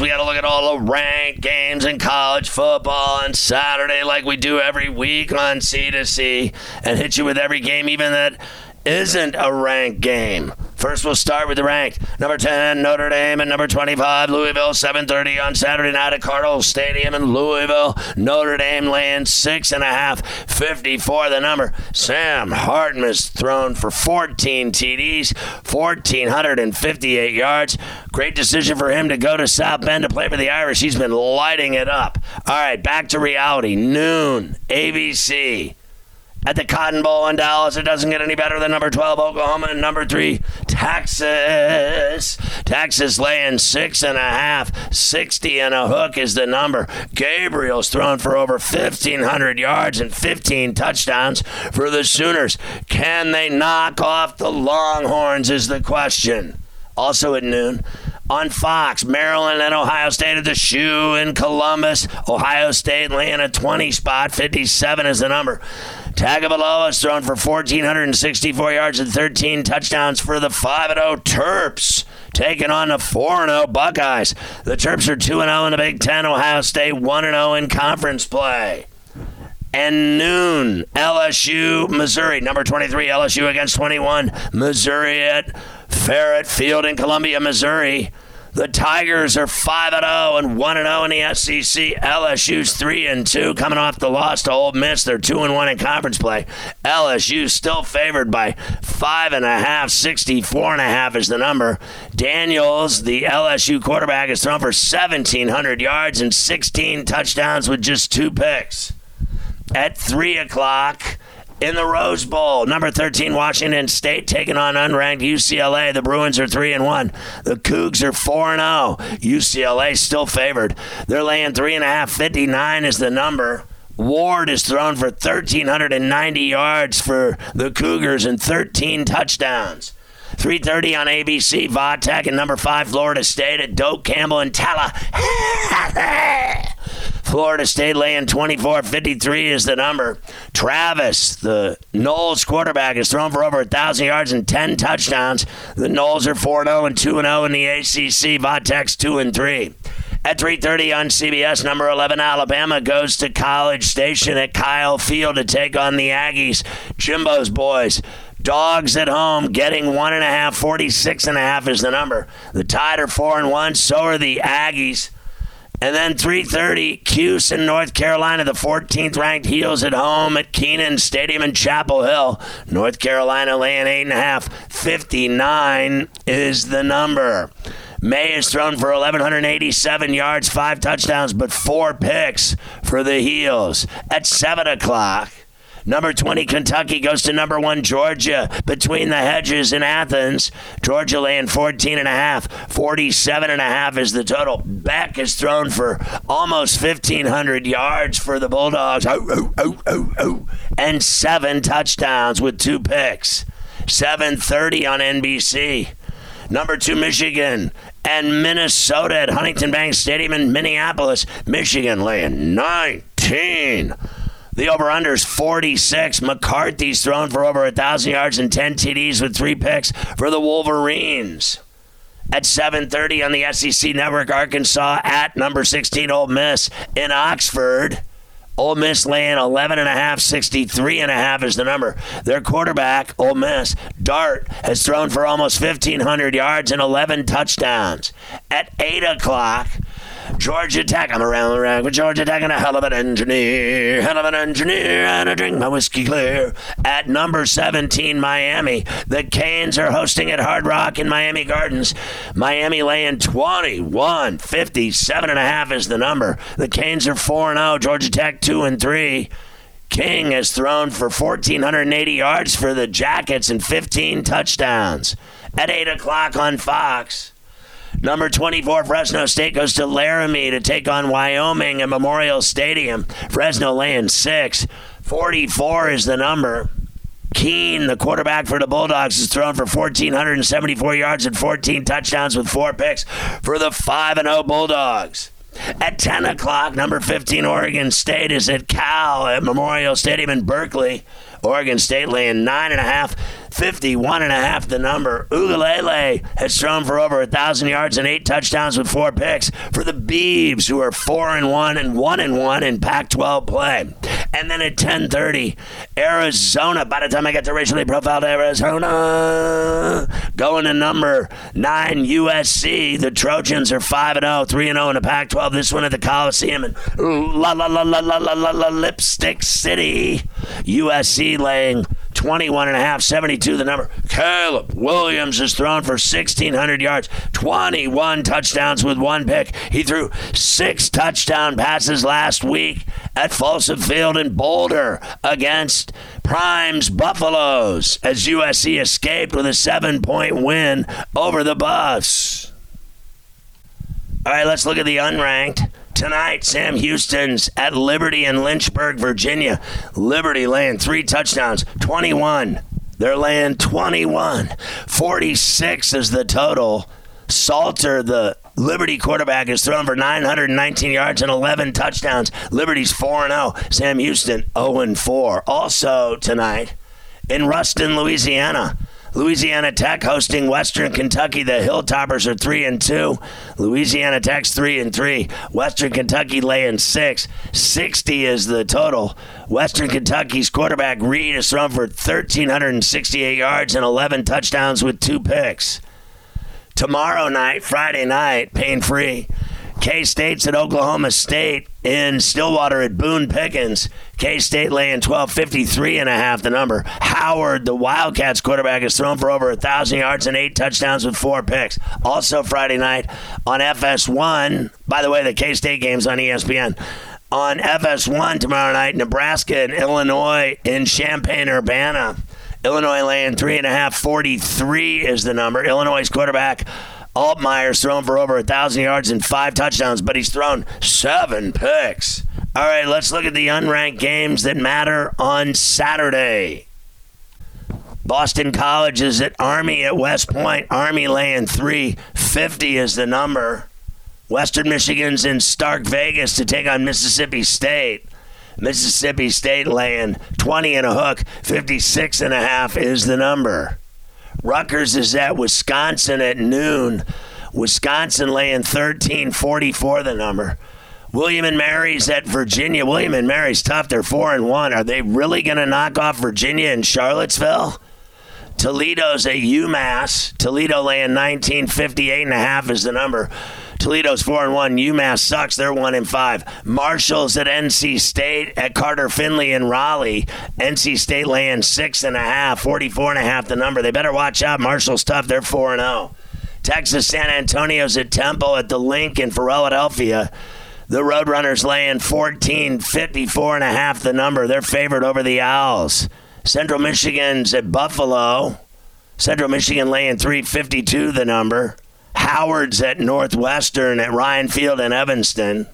We got to look at all the ranked games in college football on Saturday, like we do every week on C2C, and hit you with every game, even that isn't a ranked game. First, we'll start with the ranked. Number 10, Notre Dame, and number 25, Louisville, 7.30 on Saturday night at Cardinal Stadium in Louisville. Notre Dame laying six and a half, 54 the number. Sam Hartman has thrown for 14 TDs, 1,458 yards. Great decision for him to go to South Bend to play for the Irish. He's been lighting it up. All right, back to reality. Noon, ABC at the Cotton Bowl in Dallas. It doesn't get any better than number 12, Oklahoma, and number three, Texas. Texas laying six and a half, 60 and a hook is the number. Gabriel's thrown for over 1,500 yards and 15 touchdowns for the Sooners. Can they knock off the Longhorns? Is the question. Also at noon, on Fox. Maryland and Ohio State at the shoe in Columbus. Ohio State laying a 20 spot. 57 is the number. Tagovailoa has thrown for 1,464 yards and 13 touchdowns for the 5 0 Terps, taking on the 4 0 Buckeyes. The Terps are 2 0 in the Big Ten. Ohio State 1 0 in conference play. And noon, LSU, Missouri, number 23, LSU against 21, Missouri at Faurot Field in Columbia, Missouri. The Tigers are 5 0 and 1 0 in the SEC. LSU's 3 and 2 coming off the loss to Ole Miss. They're 2 and 1 in conference play. LSU still favored by 5.5, 64.5 is the number. Daniels, the LSU quarterback, has thrown for 1,700 yards and 16 touchdowns with just two picks. At 3 o'clock, in the Rose Bowl. Number 13, Washington State taking on unranked UCLA. The Bruins are 3 and 1. The Cougs are 4 and 0. UCLA still favored. They're laying 3.5. 59 is the number. Ward is thrown for 1,390 yards for the Cougars and 13 touchdowns. 3.30 on ABC, Vatech and number 5, Florida State at Doak Campbell and Tala. Florida State laying 24 53 is the number. Travis, the Noles quarterback, has thrown for over 1,000 yards and 10 touchdowns. The Noles are 4 0 and 2 0 in the ACC. Vatex 2 and 3. At 3:30 on CBS, number 11 Alabama goes to College Station at Kyle Field to take on the Aggies. Jimbo's boys. Dogs at home getting one and a half, 46 and a half is the number. The Tide are four and one, so are the Aggies. And then 3:30, Cuse in North Carolina, the 14th ranked Heels at home at Kenan Stadium in Chapel Hill. North Carolina laying eight and a half. 59 is the number. Maye has thrown for 1,187 yards, five touchdowns, but four picks for the Heels. At 7 o'clock, Number 20, Kentucky goes to number one, Georgia, between the hedges in Athens. Georgia laying 14 and a half. 47 and a half is the total. Beck is thrown for almost 1,500 yards for the Bulldogs. Oh, oh, oh. And seven touchdowns with two picks. 7.30 on NBC. Number two, Michigan and Minnesota at Huntington Bank Stadium in Minneapolis. Michigan laying 19. The over under is 46. McCarthy's thrown for over 1,000 yards and 10 TDs with three picks for the Wolverines. At 7:30 on the SEC Network, Arkansas at number 16 Ole Miss in Oxford. Ole Miss laying 11 and a half, 63 and a half is the number. Their quarterback, Ole Miss, Dart, has thrown for almost 1,500 yards and 11 touchdowns. At 8 o'clock, Georgia Tech. I'm around the rack with Georgia Tech and a hell of an engineer, hell of an engineer, and I drink my whiskey clear. At number 17, Miami, the Canes are hosting at Hard Rock in Miami Gardens. Miami laying 21, 57 and a half is the number. The Canes are 4 0, Georgia Tech 2 and 3. King has thrown for 1,480 yards for the Jackets and 15 touchdowns. At 8 o'clock on Fox, Number 24, Fresno State goes to Laramie to take on Wyoming at Memorial Stadium. Fresno laying six. 44 is the number. Keene, the quarterback for the Bulldogs, is thrown for 1,474 yards and 14 touchdowns with four picks for the 5 0 Bulldogs. At 10 o'clock, number 15, Oregon State is at Cal at Memorial Stadium in Berkeley. Oregon State laying nine and a half, 51 and a half the number. Uiagalelei has thrown for over a thousand yards and eight touchdowns with four picks for the Beavs, who are four and one and one and one in Pac-12 play. And then at 10:30, Arizona. By the time I get to racially profiled Arizona, going to number nine USC. The Trojans are five and 0, 3 and 0 in the Pac-12. This one at the Coliseum in La La La La La La La, La Lipstick City. USC laying 21 and a half, 72 the number. Caleb Williams is thrown for 1,600 yards, 21 touchdowns with one pick. He threw six touchdown passes last week at Folsom Field in Boulder against Prime's Buffaloes as USC escaped with a seven point win over the Buffs. All right, let's look at the unranked. Tonight, Sam Houston's at Liberty in Lynchburg, Virginia. Liberty laying three touchdowns, 21. They're laying 21. 46 is the total. Salter, the Liberty quarterback, is thrown for 919 yards and 11 touchdowns. Liberty's 4 0. Sam Houston 0 4. Also tonight in Ruston, Louisiana. Louisiana Tech hosting Western Kentucky. The Hilltoppers are three and two. Louisiana Tech's three and three. Western Kentucky laying six. Sixty is the total. Western Kentucky's quarterback Reed has thrown for 1,368 yards and 11 touchdowns with two picks. Tomorrow night, Friday night, pain free. K State's at Oklahoma State in Stillwater at Boone Pickens. K State laying 1253 and a half the number. Howard, the Wildcats quarterback, has thrown for over a thousand yards and eight touchdowns with four picks. Also Friday night on FS1. By the way, the K State game's on ESPN. On FS1 tomorrow night, Nebraska and Illinois in Champaign Urbana. Illinois laying three and a half, 43 is the number. Illinois' quarterback Altmyer's thrown for over a thousand yards and five touchdowns, but he's thrown seven picks. All right, let's look at the unranked games that matter on Saturday. Boston College is at Army at West Point. Army laying 350 is the number. Western Michigan's in Stark Vegas to take on Mississippi State. Mississippi State laying 20 and a hook, 56 and a half is the number. Rutgers is at Wisconsin at noon. Wisconsin laying 13 44 the number. William and Mary's at Virginia. William and Mary's tough. They're 4 and 1. Are they really going to knock off Virginia and Charlottesville? Toledo's at UMass. Toledo laying 1958 and a half is the number. Toledo's four and one. UMass sucks. They're one and five. Marshall's at NC State at Carter Finley in Raleigh. NC State laying six and a half, 44 and a half the number. They better watch out. Marshall's tough. They're four and zero. Oh. Texas San Antonio's at Temple at the Linc in Philadelphia. The Roadrunners laying 14, 54 and a half the number. They're favored over the Owls. Central Michigan's at Buffalo. Central Michigan laying 352 the number. Howard's at Northwestern at Ryan Field in Evanston.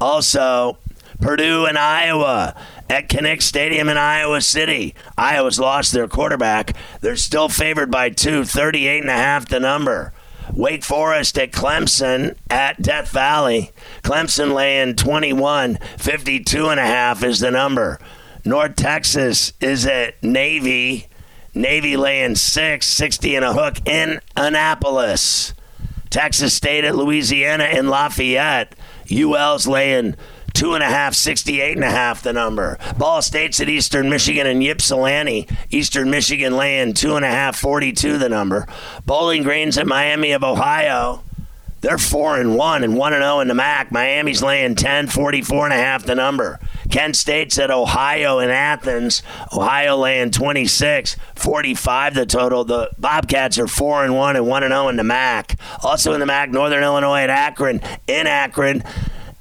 Also, Purdue and Iowa at Kinnick Stadium in Iowa City. Iowa's lost their quarterback. They're still favored by two, 38 and a half the number. Wake Forest at Clemson at Death Valley. Clemson laying 21, 52 and a half is the number. North Texas is at Navy Navy laying six, 60 and a hook in Annapolis. Texas State at Louisiana in Lafayette. UL's laying Two and a half, 68 and a half the number. Ball State's at Eastern Michigan and Ypsilanti. Eastern Michigan laying two and a half, 42 the number. Bowling Green's at Miami of Ohio. They're four and one and one and zero in the MAC. Miami's laying 10, 44 and a half the number. Kent State's at Ohio in Athens. Ohio laying 26, 45 the total. The Bobcats are four and one and one and zero in the MAC. Also in the MAC, Northern Illinois at Akron. In Akron,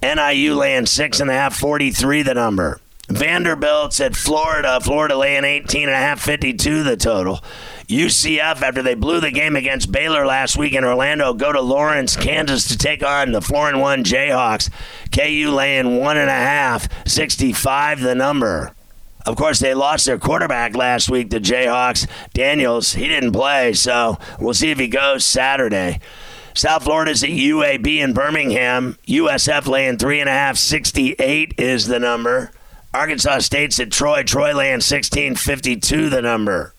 NIU laying six and a half, 43 the number. Vanderbilt's at Florida. Florida laying 18 and a half, 52 the total. UCF, after they blew the game against Baylor last week in Orlando, go to Lawrence, Kansas to take on the 4 and 1 Jayhawks. KU laying one and a half, 65 the number. Of course, they lost their quarterback last week, the Jayhawks. Daniels, he didn't play, so we'll see if he goes Saturday. South Florida's at UAB in Birmingham. USF laying three and a half, 68 is the number. Arkansas State's at Troy. Troy laying 16, 52 the number.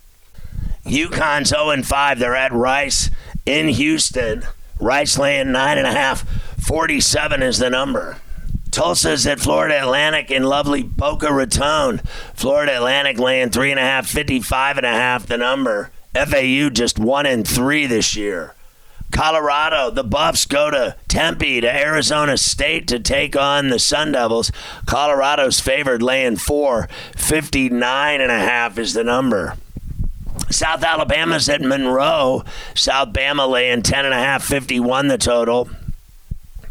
UConn's 0 and 5. They're at Rice in Houston. Rice laying 9.5. 47 is the number. Tulsa's at Florida Atlantic in lovely Boca Raton. Florida Atlantic laying 3.5. 55 and a half the number. FAU just 1 and 3 this year. Colorado, the Buffs go to Tempe to Arizona State to take on the Sun Devils. Colorado's favored laying 4. 59 and a half is the number. South Alabama's at Monroe. South Bama laying 10.5, 51 the total.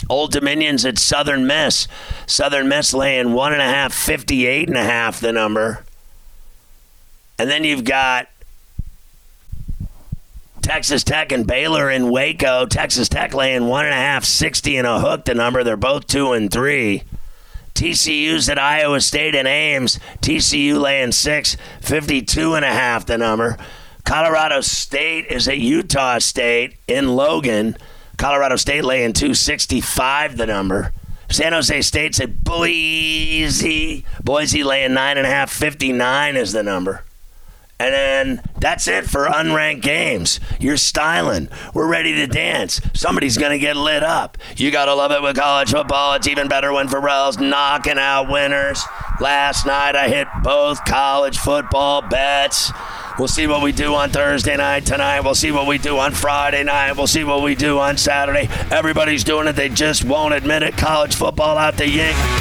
Old Dominion's at Southern Miss. Southern Miss laying 1.5, 58 and a half the number. And then you've got Texas Tech and Baylor in Waco. Texas Tech laying 1.5, 60 and a hook the number. They're both 2 and 3. TCU's at Iowa State and Ames. TCU laying 6, 52 and a half the number. Colorado State is at Utah State in Logan. Colorado State laying 265 the number. San Jose State's at Boise. Boise laying 9.5, 59 is the number. And then that's it for unranked games. You're styling. We're ready to dance. Somebody's going to get lit up. You got to love it with college football. It's even better when Ferrall's knocking out winners. Last night I hit both college football bets. We'll see what we do on Thursday night tonight. We'll see what we do on Friday night. We'll see what we do on Saturday. Everybody's doing it. They just won't admit it. College football out the yank.